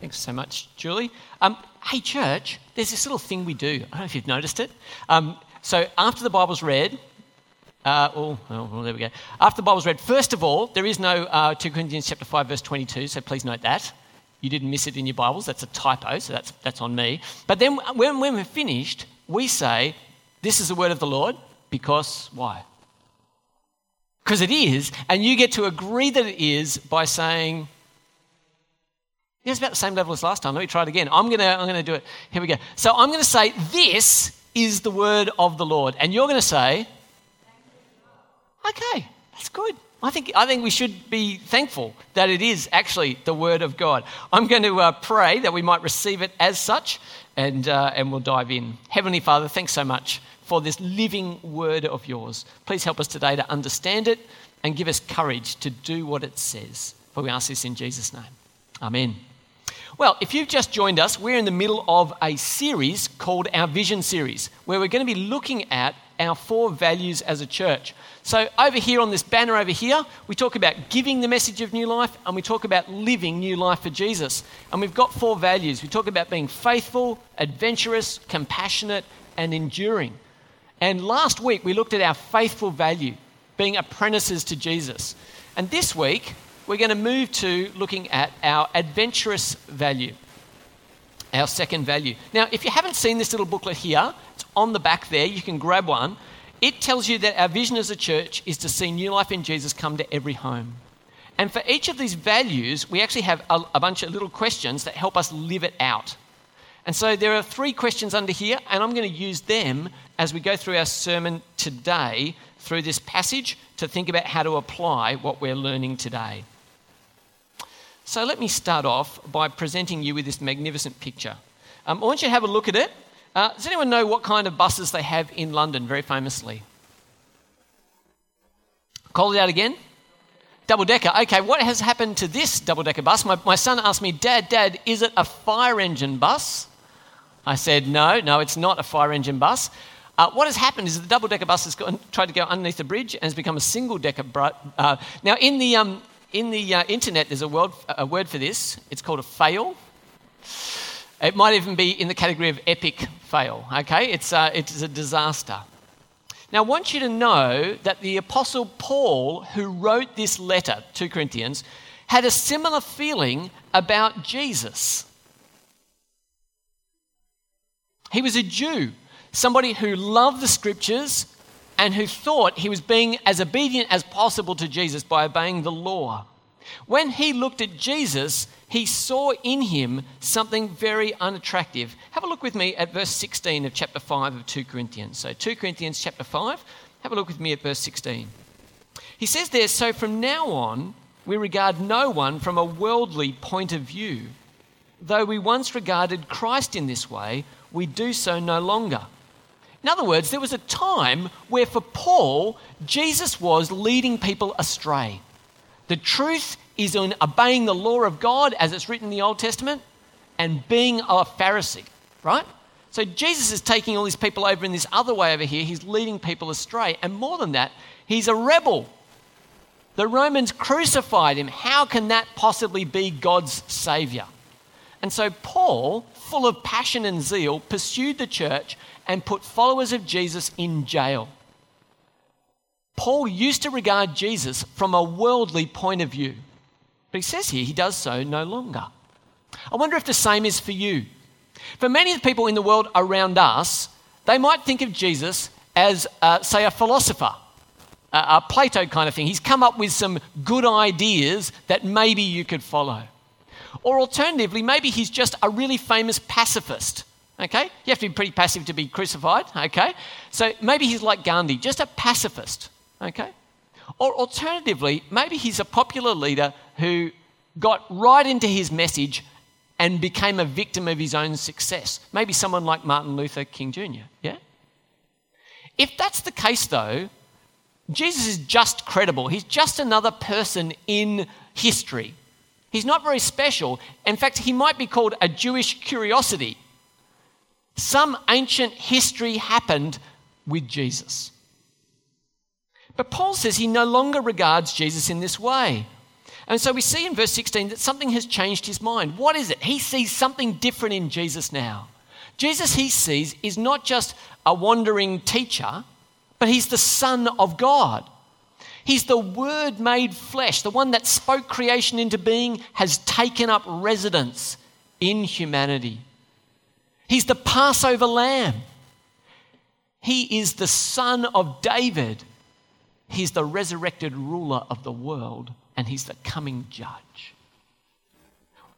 Thanks so much, Julie. Um, hey, church, there's this little thing we do. I don't know if you've noticed it. Um, so after the Bible's read, uh, oh, oh, there we go. After the Bible's read, first of all, there is no uh, 2 Corinthians chapter 5, verse 22, so please note that. You didn't miss it in your Bibles. That's a typo, so that's, that's on me. But then when, when we're finished, we say, This is the word of the Lord, because why? Because it is, and you get to agree that it is by saying, it's about the same level as last time. Let me try it again. I'm going to I'm to do it. Here we go. So I'm going to say, This is the word of the Lord. And you're going to say, Okay, that's good. I think, I think we should be thankful that it is actually the Word of God. I'm going to uh, pray that we might receive it as such, and, uh, and we'll dive in. Heavenly Father, thanks so much for this living Word of yours. Please help us today to understand it and give us courage to do what it says. For we ask this in Jesus' name. Amen. Well, if you've just joined us, we're in the middle of a series called our Vision Series, where we're going to be looking at our four values as a church. So, over here on this banner over here, we talk about giving the message of new life and we talk about living new life for Jesus. And we've got four values. We talk about being faithful, adventurous, compassionate, and enduring. And last week, we looked at our faithful value, being apprentices to Jesus. And this week, we're going to move to looking at our adventurous value, our second value. Now, if you haven't seen this little booklet here, it's on the back there, you can grab one. It tells you that our vision as a church is to see new life in Jesus come to every home. And for each of these values, we actually have a, a bunch of little questions that help us live it out. And so there are three questions under here, and I'm going to use them as we go through our sermon today through this passage to think about how to apply what we're learning today. So let me start off by presenting you with this magnificent picture. Um, I want you to have a look at it. Uh, does anyone know what kind of buses they have in London, very famously? Call it out again. Double decker. Okay, what has happened to this double decker bus? My, my son asked me, Dad, Dad, is it a fire engine bus? I said, No, no, it's not a fire engine bus. Uh, what has happened is the double decker bus has gone, tried to go underneath the bridge and has become a single decker. Uh, now, in the, um, in the uh, internet, there's a word, a word for this. It's called a fail. It might even be in the category of epic fail, okay? It's, uh, it's a disaster. Now, I want you to know that the Apostle Paul, who wrote this letter, to Corinthians, had a similar feeling about Jesus. He was a Jew, somebody who loved the scriptures and who thought he was being as obedient as possible to Jesus by obeying the law. When he looked at Jesus, he saw in him something very unattractive. Have a look with me at verse 16 of chapter 5 of 2 Corinthians. So, 2 Corinthians chapter 5, have a look with me at verse 16. He says there, So from now on, we regard no one from a worldly point of view. Though we once regarded Christ in this way, we do so no longer. In other words, there was a time where for Paul, Jesus was leading people astray. The truth is in obeying the law of God as it's written in the Old Testament and being a Pharisee, right? So Jesus is taking all these people over in this other way over here. He's leading people astray. And more than that, he's a rebel. The Romans crucified him. How can that possibly be God's savior? And so Paul, full of passion and zeal, pursued the church and put followers of Jesus in jail. Paul used to regard Jesus from a worldly point of view, but he says here he does so no longer. I wonder if the same is for you. For many of the people in the world around us, they might think of Jesus as, uh, say, a philosopher, a, a Plato kind of thing. He's come up with some good ideas that maybe you could follow. Or alternatively, maybe he's just a really famous pacifist Okay? You have to be pretty passive to be crucified. Okay? So maybe he's like Gandhi, just a pacifist. Okay? Or alternatively, maybe he's a popular leader who got right into his message and became a victim of his own success. Maybe someone like Martin Luther King Jr. Yeah? If that's the case, though, Jesus is just credible. He's just another person in history. He's not very special. In fact, he might be called a Jewish curiosity some ancient history happened with Jesus. But Paul says he no longer regards Jesus in this way. And so we see in verse 16 that something has changed his mind. What is it? He sees something different in Jesus now. Jesus, he sees, is not just a wandering teacher, but he's the Son of God. He's the Word made flesh, the one that spoke creation into being, has taken up residence in humanity. He's the Passover lamb. He is the Son of David. He's the resurrected ruler of the world, and he's the coming judge.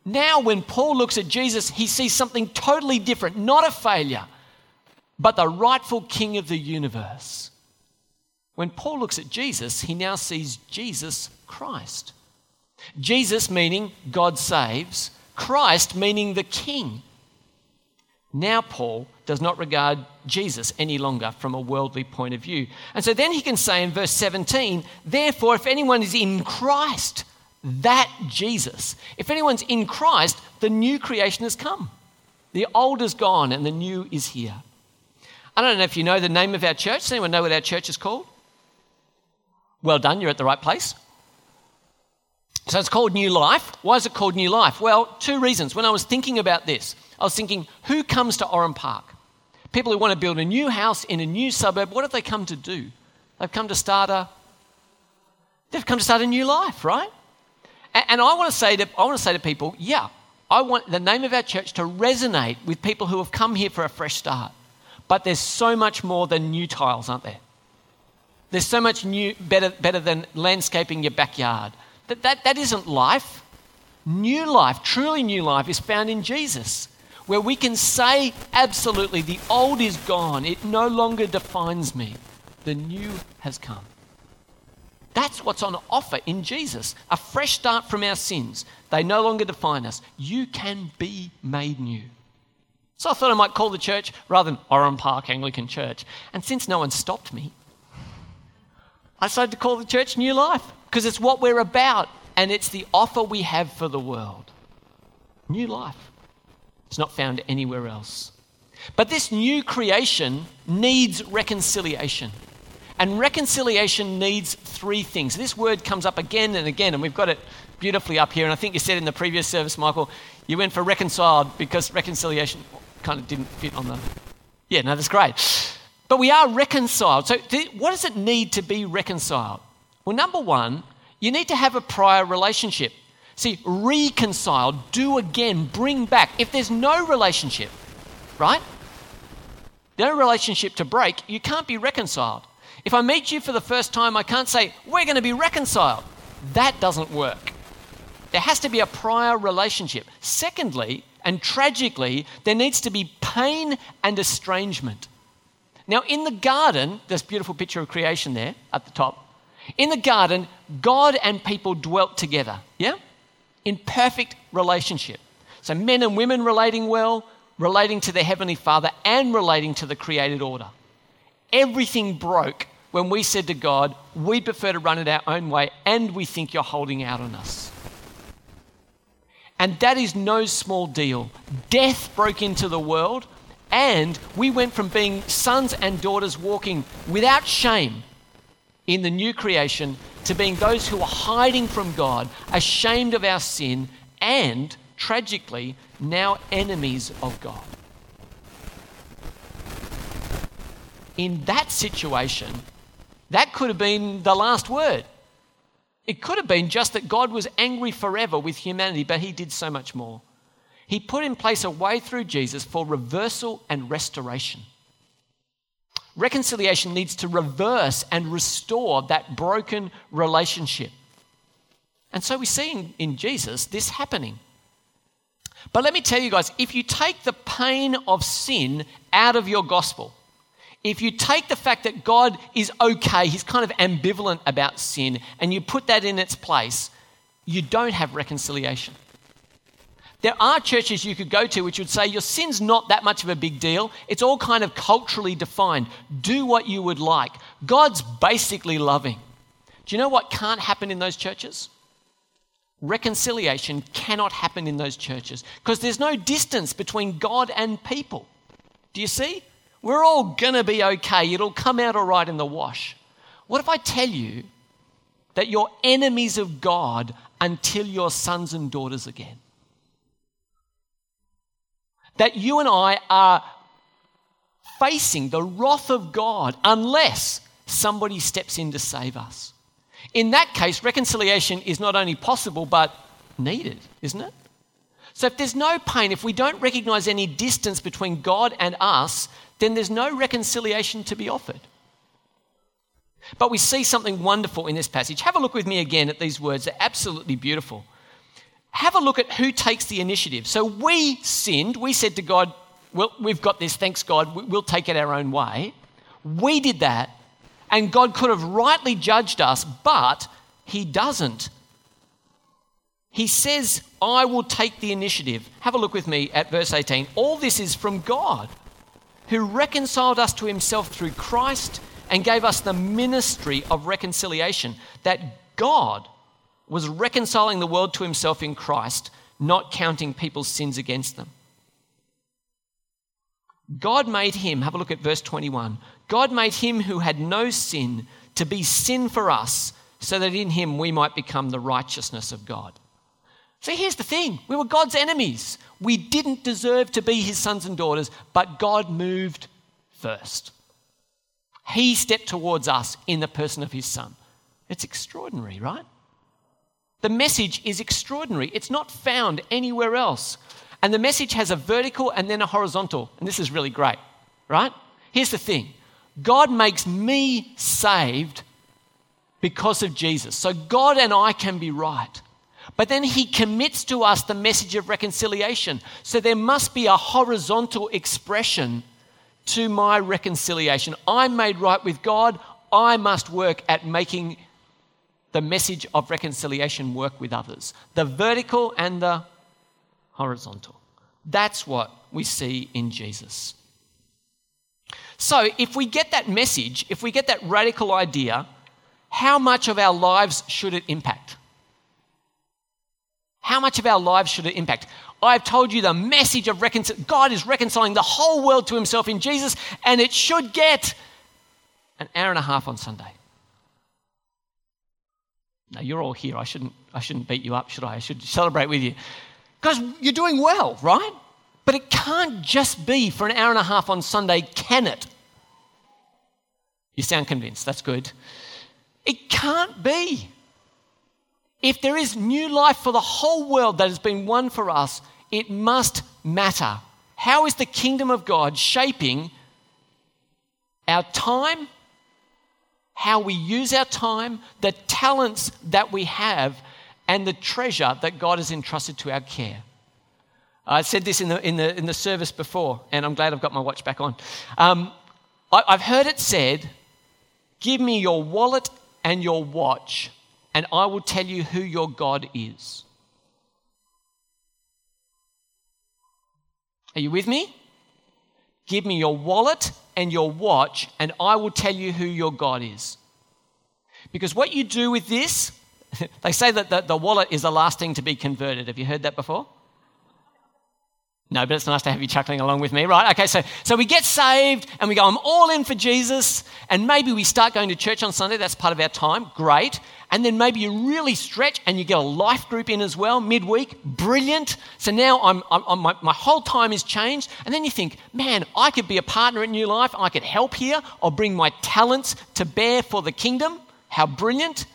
Now, when Paul looks at Jesus, he sees something totally different, not a failure, but the rightful king of the universe. When Paul looks at Jesus, he now sees Jesus Christ. Jesus meaning God saves, Christ meaning the king. Now, Paul does not regard Jesus any longer from a worldly point of view. And so then he can say in verse 17, therefore, if anyone is in Christ, that Jesus. If anyone's in Christ, the new creation has come. The old is gone and the new is here. I don't know if you know the name of our church. Does anyone know what our church is called? Well done, you're at the right place. So it's called New Life. Why is it called New Life? Well, two reasons. When I was thinking about this, I was thinking, who comes to Oran Park? People who want to build a new house in a new suburb, what have they come to do? They've come to start a they've come to start a new life, right? And I want to say to, I want to say to people, yeah, I want the name of our church to resonate with people who have come here for a fresh start. But there's so much more than new tiles, aren't there? There's so much new, better, better than landscaping your backyard. That, that, that isn't life. New life, truly new life, is found in Jesus, where we can say, absolutely, the old is gone. It no longer defines me. The new has come. That's what's on offer in Jesus a fresh start from our sins. They no longer define us. You can be made new. So I thought I might call the church rather than Oran Park Anglican Church. And since no one stopped me, I decided to call the church New Life because it's what we're about and it's the offer we have for the world. New life. It's not found anywhere else. But this new creation needs reconciliation. And reconciliation needs three things. This word comes up again and again, and we've got it beautifully up here. And I think you said in the previous service, Michael, you went for reconciled because reconciliation kind of didn't fit on the. Yeah, no, that's great. But we are reconciled. So, what does it need to be reconciled? Well, number one, you need to have a prior relationship. See, reconcile, do again, bring back. If there's no relationship, right? No relationship to break, you can't be reconciled. If I meet you for the first time, I can't say, we're going to be reconciled. That doesn't work. There has to be a prior relationship. Secondly, and tragically, there needs to be pain and estrangement. Now, in the garden, this beautiful picture of creation there at the top, in the garden, God and people dwelt together, yeah? In perfect relationship. So, men and women relating well, relating to their Heavenly Father, and relating to the created order. Everything broke when we said to God, we prefer to run it our own way and we think you're holding out on us. And that is no small deal. Death broke into the world, and we went from being sons and daughters walking without shame in the new creation to being those who are hiding from God, ashamed of our sin, and tragically, now enemies of God. In that situation, that could have been the last word. It could have been just that God was angry forever with humanity, but He did so much more. He put in place a way through Jesus for reversal and restoration. Reconciliation needs to reverse and restore that broken relationship. And so we see in, in Jesus this happening. But let me tell you guys if you take the pain of sin out of your gospel, if you take the fact that God is okay, he's kind of ambivalent about sin, and you put that in its place, you don't have reconciliation. There are churches you could go to which would say your sin's not that much of a big deal. It's all kind of culturally defined. Do what you would like. God's basically loving. Do you know what can't happen in those churches? Reconciliation cannot happen in those churches because there's no distance between God and people. Do you see? We're all going to be okay. It'll come out all right in the wash. What if I tell you that your enemies of God until you're sons and daughters again. That you and I are facing the wrath of God unless somebody steps in to save us. In that case, reconciliation is not only possible but needed, isn't it? So if there's no pain, if we don't recognize any distance between God and us, then there's no reconciliation to be offered. But we see something wonderful in this passage. Have a look with me again at these words, they're absolutely beautiful. Have a look at who takes the initiative. So we sinned, we said to God, well, we've got this, thanks God, we'll take it our own way. We did that, and God could have rightly judged us, but He doesn't. He says, I will take the initiative. Have a look with me at verse 18. All this is from God, who reconciled us to Himself through Christ and gave us the ministry of reconciliation. That God was reconciling the world to Himself in Christ, not counting people's sins against them. God made him, have a look at verse 21. God made him who had no sin to be sin for us, so that in him we might become the righteousness of God. See, here's the thing we were God's enemies. We didn't deserve to be his sons and daughters, but God moved first. He stepped towards us in the person of his son. It's extraordinary, right? The message is extraordinary. It's not found anywhere else. And the message has a vertical and then a horizontal. And this is really great, right? Here's the thing God makes me saved because of Jesus. So God and I can be right. But then he commits to us the message of reconciliation. So there must be a horizontal expression to my reconciliation. I'm made right with God. I must work at making the message of reconciliation work with others. The vertical and the horizontal. That's what we see in Jesus. So, if we get that message, if we get that radical idea, how much of our lives should it impact? How much of our lives should it impact? I've told you the message of reconciliation. God is reconciling the whole world to himself in Jesus, and it should get an hour and a half on Sunday. Now, you're all here. I shouldn't, I shouldn't beat you up, should I? I should celebrate with you. Because you're doing well, right? But it can't just be for an hour and a half on Sunday, can it? You sound convinced. That's good. It can't be. If there is new life for the whole world that has been won for us, it must matter. How is the kingdom of God shaping our time, how we use our time, the talents that we have, and the treasure that God has entrusted to our care. I said this in the, in the, in the service before, and I'm glad I've got my watch back on. Um, I, I've heard it said, Give me your wallet and your watch, and I will tell you who your God is. Are you with me? Give me your wallet and your watch, and I will tell you who your God is. Because what you do with this they say that the, the wallet is the last thing to be converted. Have you heard that before? No, but it's nice to have you chuckling along with me, right? Okay, so, so we get saved and we go, I'm all in for Jesus. And maybe we start going to church on Sunday. That's part of our time. Great. And then maybe you really stretch and you get a life group in as well midweek. Brilliant. So now I'm, I'm, my, my whole time is changed. And then you think, man, I could be a partner at New Life. I could help here. I'll bring my talents to bear for the kingdom. How brilliant.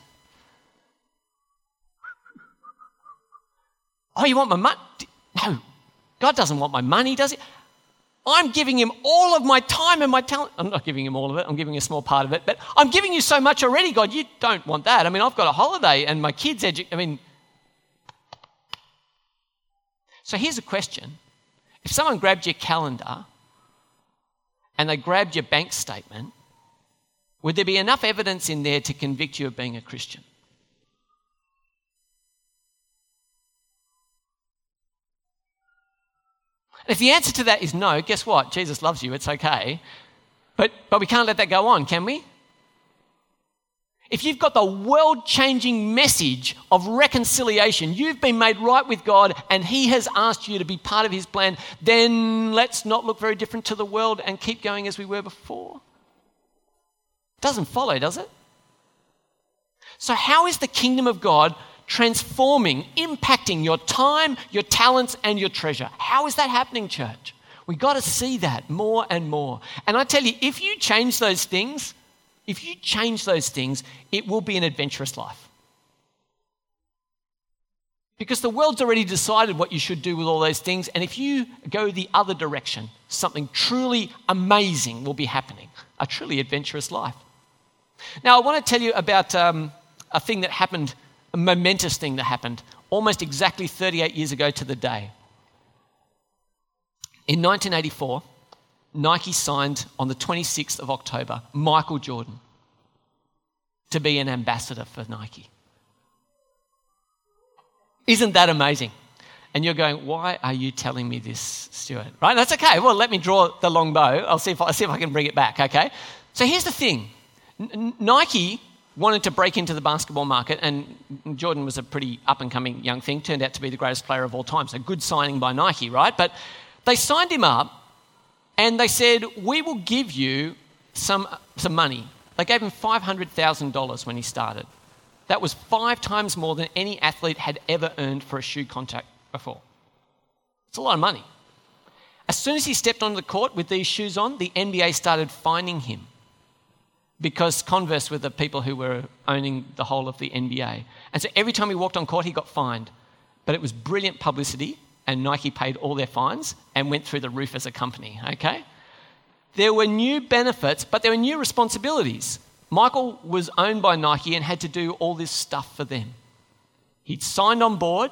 Oh, you want my money? No, God doesn't want my money, does he? I'm giving him all of my time and my talent. I'm not giving him all of it, I'm giving a small part of it, but I'm giving you so much already, God. You don't want that. I mean, I've got a holiday and my kids' edu- I mean, so here's a question. If someone grabbed your calendar and they grabbed your bank statement, would there be enough evidence in there to convict you of being a Christian? If the answer to that is no, guess what? Jesus loves you, it's okay. But, but we can't let that go on, can we? If you've got the world changing message of reconciliation, you've been made right with God and He has asked you to be part of His plan, then let's not look very different to the world and keep going as we were before. Doesn't follow, does it? So, how is the kingdom of God transforming, impacting your time, your talents, and your treasure. How is that happening, church? We got to see that more and more. And I tell you, if you change those things, if you change those things, it will be an adventurous life. Because the world's already decided what you should do with all those things, and if you go the other direction, something truly amazing will be happening a truly adventurous life. Now, I want to tell you about um, a thing that happened, a momentous thing that happened almost exactly 38 years ago to the day. In 1984, Nike signed on the 26th of October Michael Jordan to be an ambassador for Nike. Isn't that amazing? And you're going, why are you telling me this, Stuart? Right? That's okay. Well, let me draw the long bow. I'll see if I, see if I can bring it back, okay? So here's the thing Nike wanted to break into the basketball market, and Jordan was a pretty up and coming young thing, turned out to be the greatest player of all time. So good signing by Nike, right? But they signed him up and they said, We will give you some, some money. They gave him $500,000 when he started. That was five times more than any athlete had ever earned for a shoe contract before. It's a lot of money. As soon as he stepped onto the court with these shoes on, the NBA started fining him because Converse were the people who were owning the whole of the NBA. And so every time he walked on court, he got fined. But it was brilliant publicity and Nike paid all their fines and went through the roof as a company, okay? There were new benefits, but there were new responsibilities. Michael was owned by Nike and had to do all this stuff for them. He'd signed on board,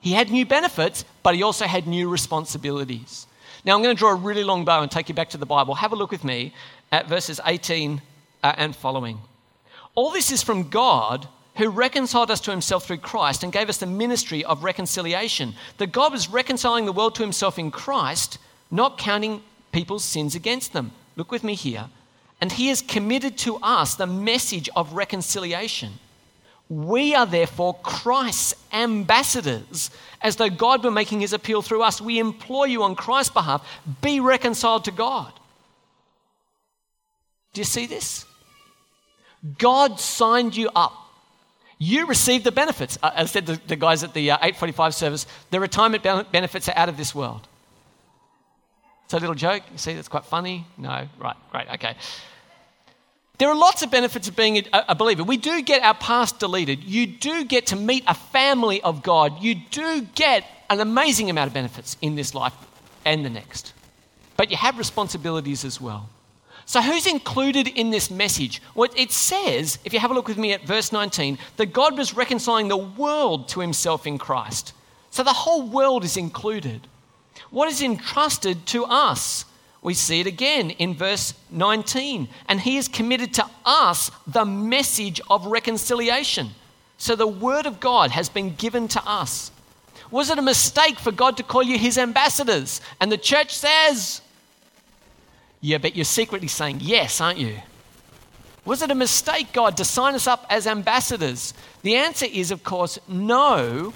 he had new benefits, but he also had new responsibilities. Now, I'm going to draw a really long bow and take you back to the Bible. Have a look with me at verses 18 uh, and following. All this is from God who reconciled us to himself through Christ and gave us the ministry of reconciliation. That God was reconciling the world to himself in Christ, not counting people's sins against them. Look with me here. And he has committed to us the message of reconciliation. We are therefore Christ's ambassadors, as though God were making his appeal through us. We implore you on Christ's behalf be reconciled to God. Do you see this? God signed you up you receive the benefits. Uh, I said to the guys at the uh, 845 service, the retirement benefits are out of this world. It's a little joke. You see, that's quite funny. No, right, great, okay. There are lots of benefits of being a believer. We do get our past deleted. You do get to meet a family of God. You do get an amazing amount of benefits in this life and the next. But you have responsibilities as well. So, who's included in this message? Well, it says, if you have a look with me at verse 19, that God was reconciling the world to himself in Christ. So, the whole world is included. What is entrusted to us? We see it again in verse 19. And he has committed to us the message of reconciliation. So, the word of God has been given to us. Was it a mistake for God to call you his ambassadors? And the church says, yeah, but you're secretly saying yes, aren't you? Was it a mistake, God, to sign us up as ambassadors? The answer is, of course, no.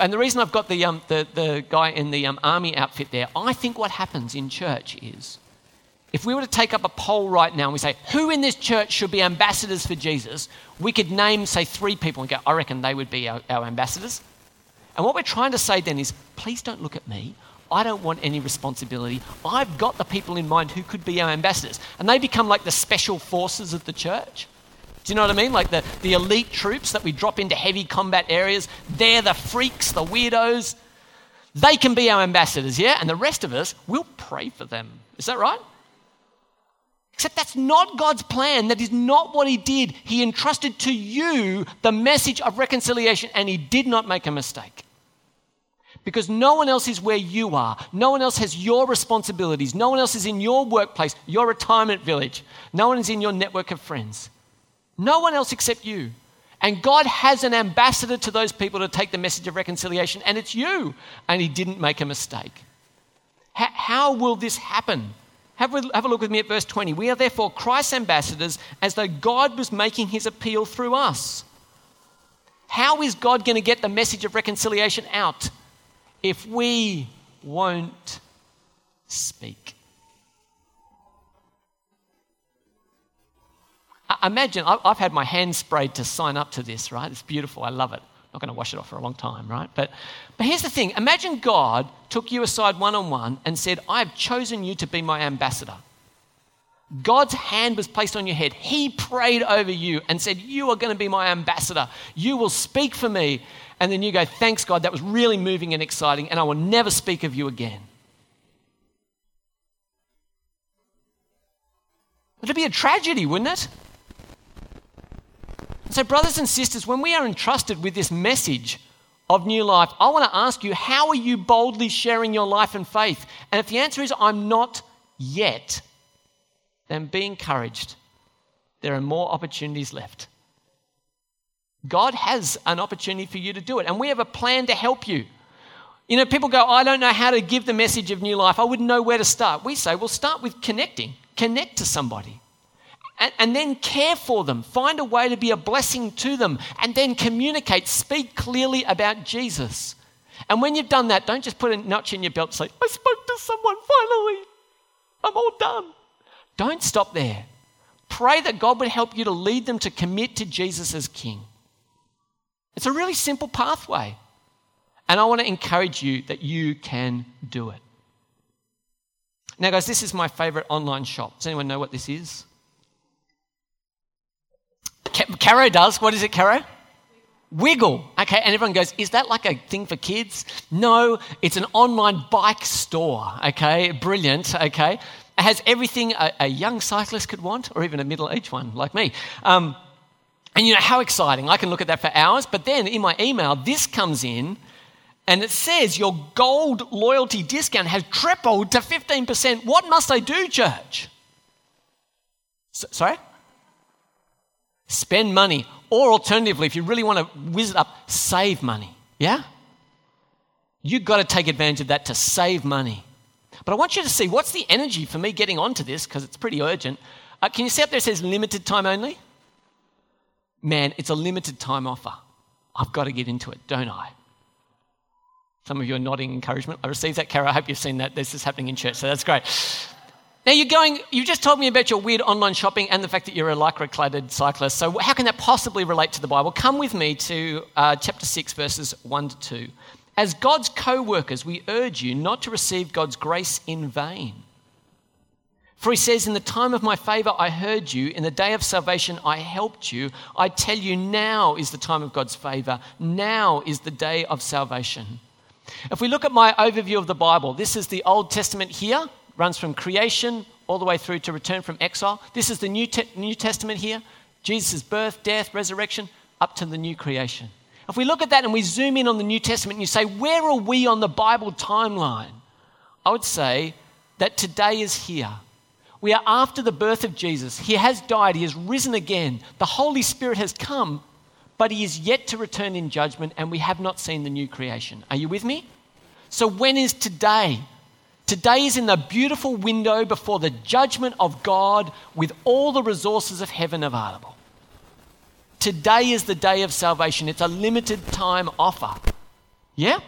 And the reason I've got the, um, the, the guy in the um, army outfit there, I think what happens in church is if we were to take up a poll right now and we say, who in this church should be ambassadors for Jesus, we could name, say, three people and go, I reckon they would be our, our ambassadors. And what we're trying to say then is, please don't look at me. I don't want any responsibility. I've got the people in mind who could be our ambassadors. And they become like the special forces of the church. Do you know what I mean? Like the, the elite troops that we drop into heavy combat areas. They're the freaks, the weirdos. They can be our ambassadors, yeah? And the rest of us, we'll pray for them. Is that right? Except that's not God's plan. That is not what He did. He entrusted to you the message of reconciliation, and He did not make a mistake because no one else is where you are. No one else has your responsibilities. No one else is in your workplace, your retirement village. No one is in your network of friends. No one else except you. And God has an ambassador to those people to take the message of reconciliation, and it's you. And He didn't make a mistake. How, will this happen? Have a look with me at verse 20. We are therefore Christ's ambassadors as though God was making His appeal through us. How is God going to get the message of reconciliation out? If we won't speak. Imagine, I've had my hand sprayed to sign up to this, right? It's beautiful. I love it. I'm Not going to wash it off for a long time, right? But, but here's the thing imagine God took you aside one on one and said, I've chosen you to be my ambassador. God's hand was placed on your head. He prayed over you and said, You are going to be my ambassador. You will speak for me. And then you go, Thanks, God, that was really moving and exciting, and I will never speak of you again. It'd be a tragedy, wouldn't it? So, brothers and sisters, when we are entrusted with this message of new life, I want to ask you, how are you boldly sharing your life and faith? And if the answer is, I'm not yet, then be encouraged. There are more opportunities left. God has an opportunity for you to do it, and we have a plan to help you. You know, people go, I don't know how to give the message of new life. I wouldn't know where to start. We say, well, start with connecting. Connect to somebody and, and, then care for them. Find a way to be a blessing to them and then communicate, speak clearly about Jesus. And when you've done that, don't just put a notch in your belt and say, I spoke to someone finally. I'm all done. Don't stop there. Pray that God would help you to lead them to commit to Jesus as King. It's a really simple pathway. And I want to encourage you that you can do it. Now, guys, this is my favorite online shop. Does anyone know what this is? Caro does. What is it, Caro? Wiggle. Okay, and everyone goes, is that like a thing for kids? No, it's an online bike store. Okay, brilliant. Okay, it has everything a, a young cyclist could want, or even a middle aged one like me. Um, and you know, how exciting. I can look at that for hours, but then in my email, this comes in and it says your gold loyalty discount has tripled to 15%. What must I do, church? S- sorry? Spend money. Or alternatively, if you really want to whiz it up, save money. Yeah? You've got to take advantage of that to save money. But I want you to see what's the energy for me getting onto this because it's pretty urgent. Uh, can you see up there it says limited time only? Man, it's a limited time offer. I've got to get into it, don't I? Some of you are nodding encouragement. I received that, Kara. I hope you've seen that. This is happening in church, so that's great. Now you're going, you just told me about your weird online shopping and the fact that you're a lycra cladded cyclist. So, how can that possibly relate to the Bible? Come with me to uh, chapter 6, verses 1 to 2. As God's co workers, we urge you not to receive God's grace in vain. For he says, In the time of my favor I heard you, in the day of salvation I helped you. I tell you, now is the time of God's favor, now is the day of salvation. If we look at my overview of the Bible, this is the Old Testament here, runs from creation all the way through to return from exile. This is the New, Te- New Testament here Jesus' birth, death, resurrection, up to the new creation. If we look at that and we zoom in on the New Testament and you say, where are we on the Bible timeline? I would say that today is here. We are after the birth of Jesus. He has died, He has risen again. The Holy Spirit has come, but He is yet to return in judgment, and we have not seen the new creation. Are you with me? So, when is today? Today is in the beautiful window before the judgment of God with all the resources of heaven available. Today is the day of salvation. It's a limited time offer. Yeah?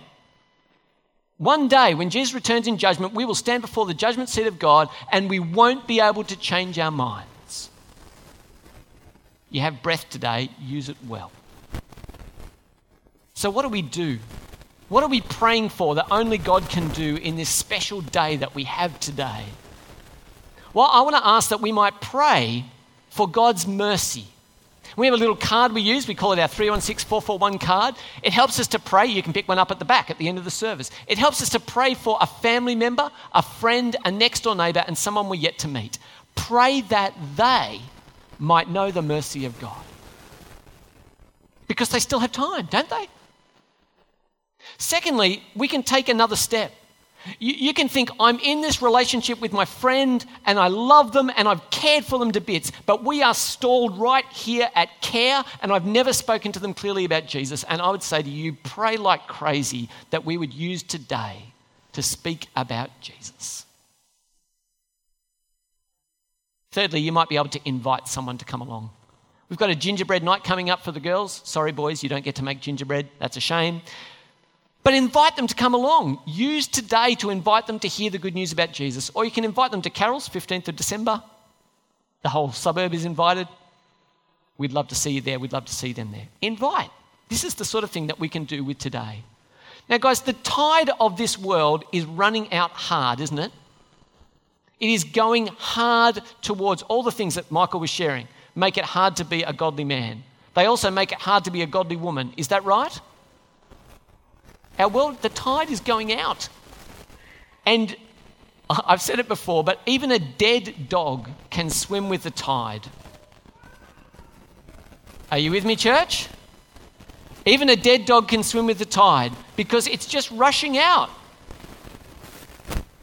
One day, when Jesus returns in judgment, we will stand before the judgment seat of God and we won't be able to change our minds. You have breath today, use it well. So, what do we do what are we praying for that only God can do in this special day that we have today? Well, I want to ask that we might pray for God's mercy. We have a little card we use. We call it our 316441 card. It helps us to pray. You can pick one up at the back at the end of the service. It helps us to pray for a family member, a friend, a next door neighbor, and someone we're yet to meet. Pray that they might know the mercy of God. Because they still have time, don't they? Secondly, we can take another step. You, you, can think, I'm in this relationship with my friend and I love them and I've cared for them to bits, but we are stalled right here at care and I've never spoken to them clearly about Jesus. And I would say to you, pray like crazy that we would use today to speak about Jesus. Thirdly, you might be able to invite someone to come along. We've got a gingerbread night coming up for the girls. Sorry, boys, you don't get to make gingerbread. That's a shame. But invite them to come along. Use today to invite them to hear the good news about Jesus. Or you can invite them to Carol's, 15th of December. The whole suburb is invited. We'd love to see you there. We'd love to see them there. Invite. This is the sort of thing that we can do with today. Now, guys, the tide of this world is running out hard, isn't it? It is going hard towards all the things that Michael was sharing. Make it hard to be a godly man. They also make it hard to be a godly woman. Is that right? Our world, the tide is going out. And I've said it before, but even a dead dog can swim with the tide. Are you with me, church? Even a dead dog can swim with the tide because it's just rushing out.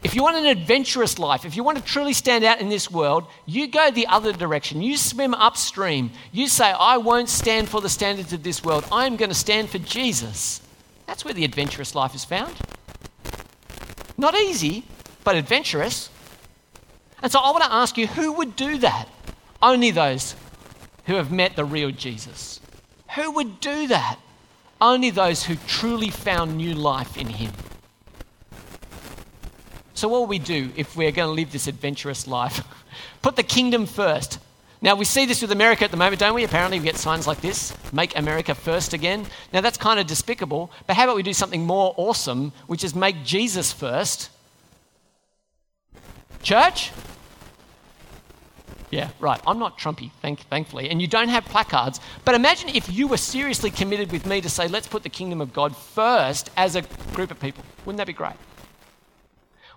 If you want an adventurous life, if you want to truly stand out in this world, you go the other direction. You swim upstream. You say, I won't stand for the standards of this world. I am going to stand for Jesus. That's where the adventurous life is found. Not easy, but adventurous. And so I want to ask you who would do that? Only those who have met the real Jesus. Who would do that? Only those who truly found new life in Him. So, what will we do if we're going to live this adventurous life? Put the kingdom first. Now, we see this with America at the moment, don't we? Apparently, we get signs like this Make America first again. Now, that's kind of despicable, but how about we do something more awesome, which is make Jesus first? Church? Yeah, right. I'm not Trumpy, thank, thankfully. And you don't have placards. But imagine if you were seriously committed with me to say, let's put the kingdom of God first as a group of people. Wouldn't that be great?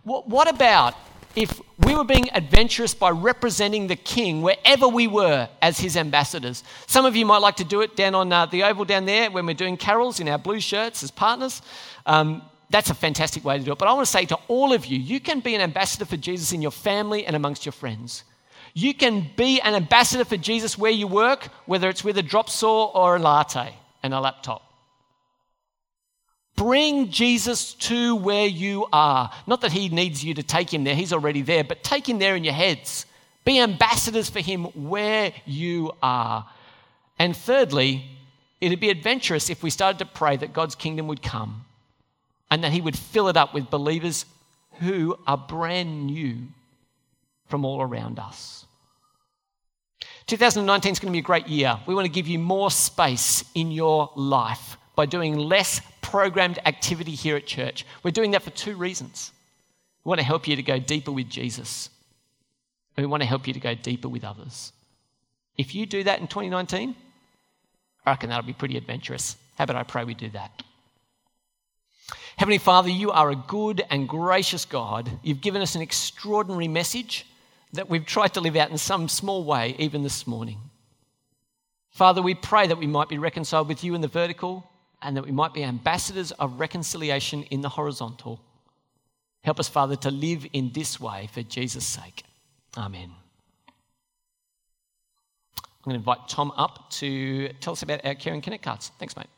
What, what about if we were being adventurous by representing the king wherever we were as his ambassadors? Some of you might like to do it down on uh, the oval down there when we're doing carols in our blue shirts as partners. Um, that's a fantastic way to do it. But I want to say to all of you, you can be an ambassador for Jesus in your family and amongst your friends. You can be an ambassador for Jesus where you work, whether it's with a drop saw or a latte and a laptop. Bring Jesus to where you are. Not that he needs you to take him there, he's already there, but take him there in your heads. Be ambassadors for him where you are. And thirdly, it'd be adventurous if we started to pray that God's kingdom would come and that he would fill it up with believers who are brand new from all around us. 2019 is going to be a great year. We want to give you more space in your life by doing less programmed activity here at church. We're doing that for two reasons. We want to help you to go deeper with Jesus, and we want to help you to go deeper with others. If you do that in 2019, I reckon that'll be pretty adventurous. How about I pray we do that? Heavenly Father, you are a good and gracious God. You've given us an extraordinary message that we've tried to live out in some small way, even this morning. Father, we pray that we might be reconciled with you in the vertical and that we might be ambassadors of reconciliation in the horizontal. Help us, Father, to live in this way for Jesus' sake. Amen. I'm going to invite Tom up to tell us about our Care and Connect cards. Thanks, mate.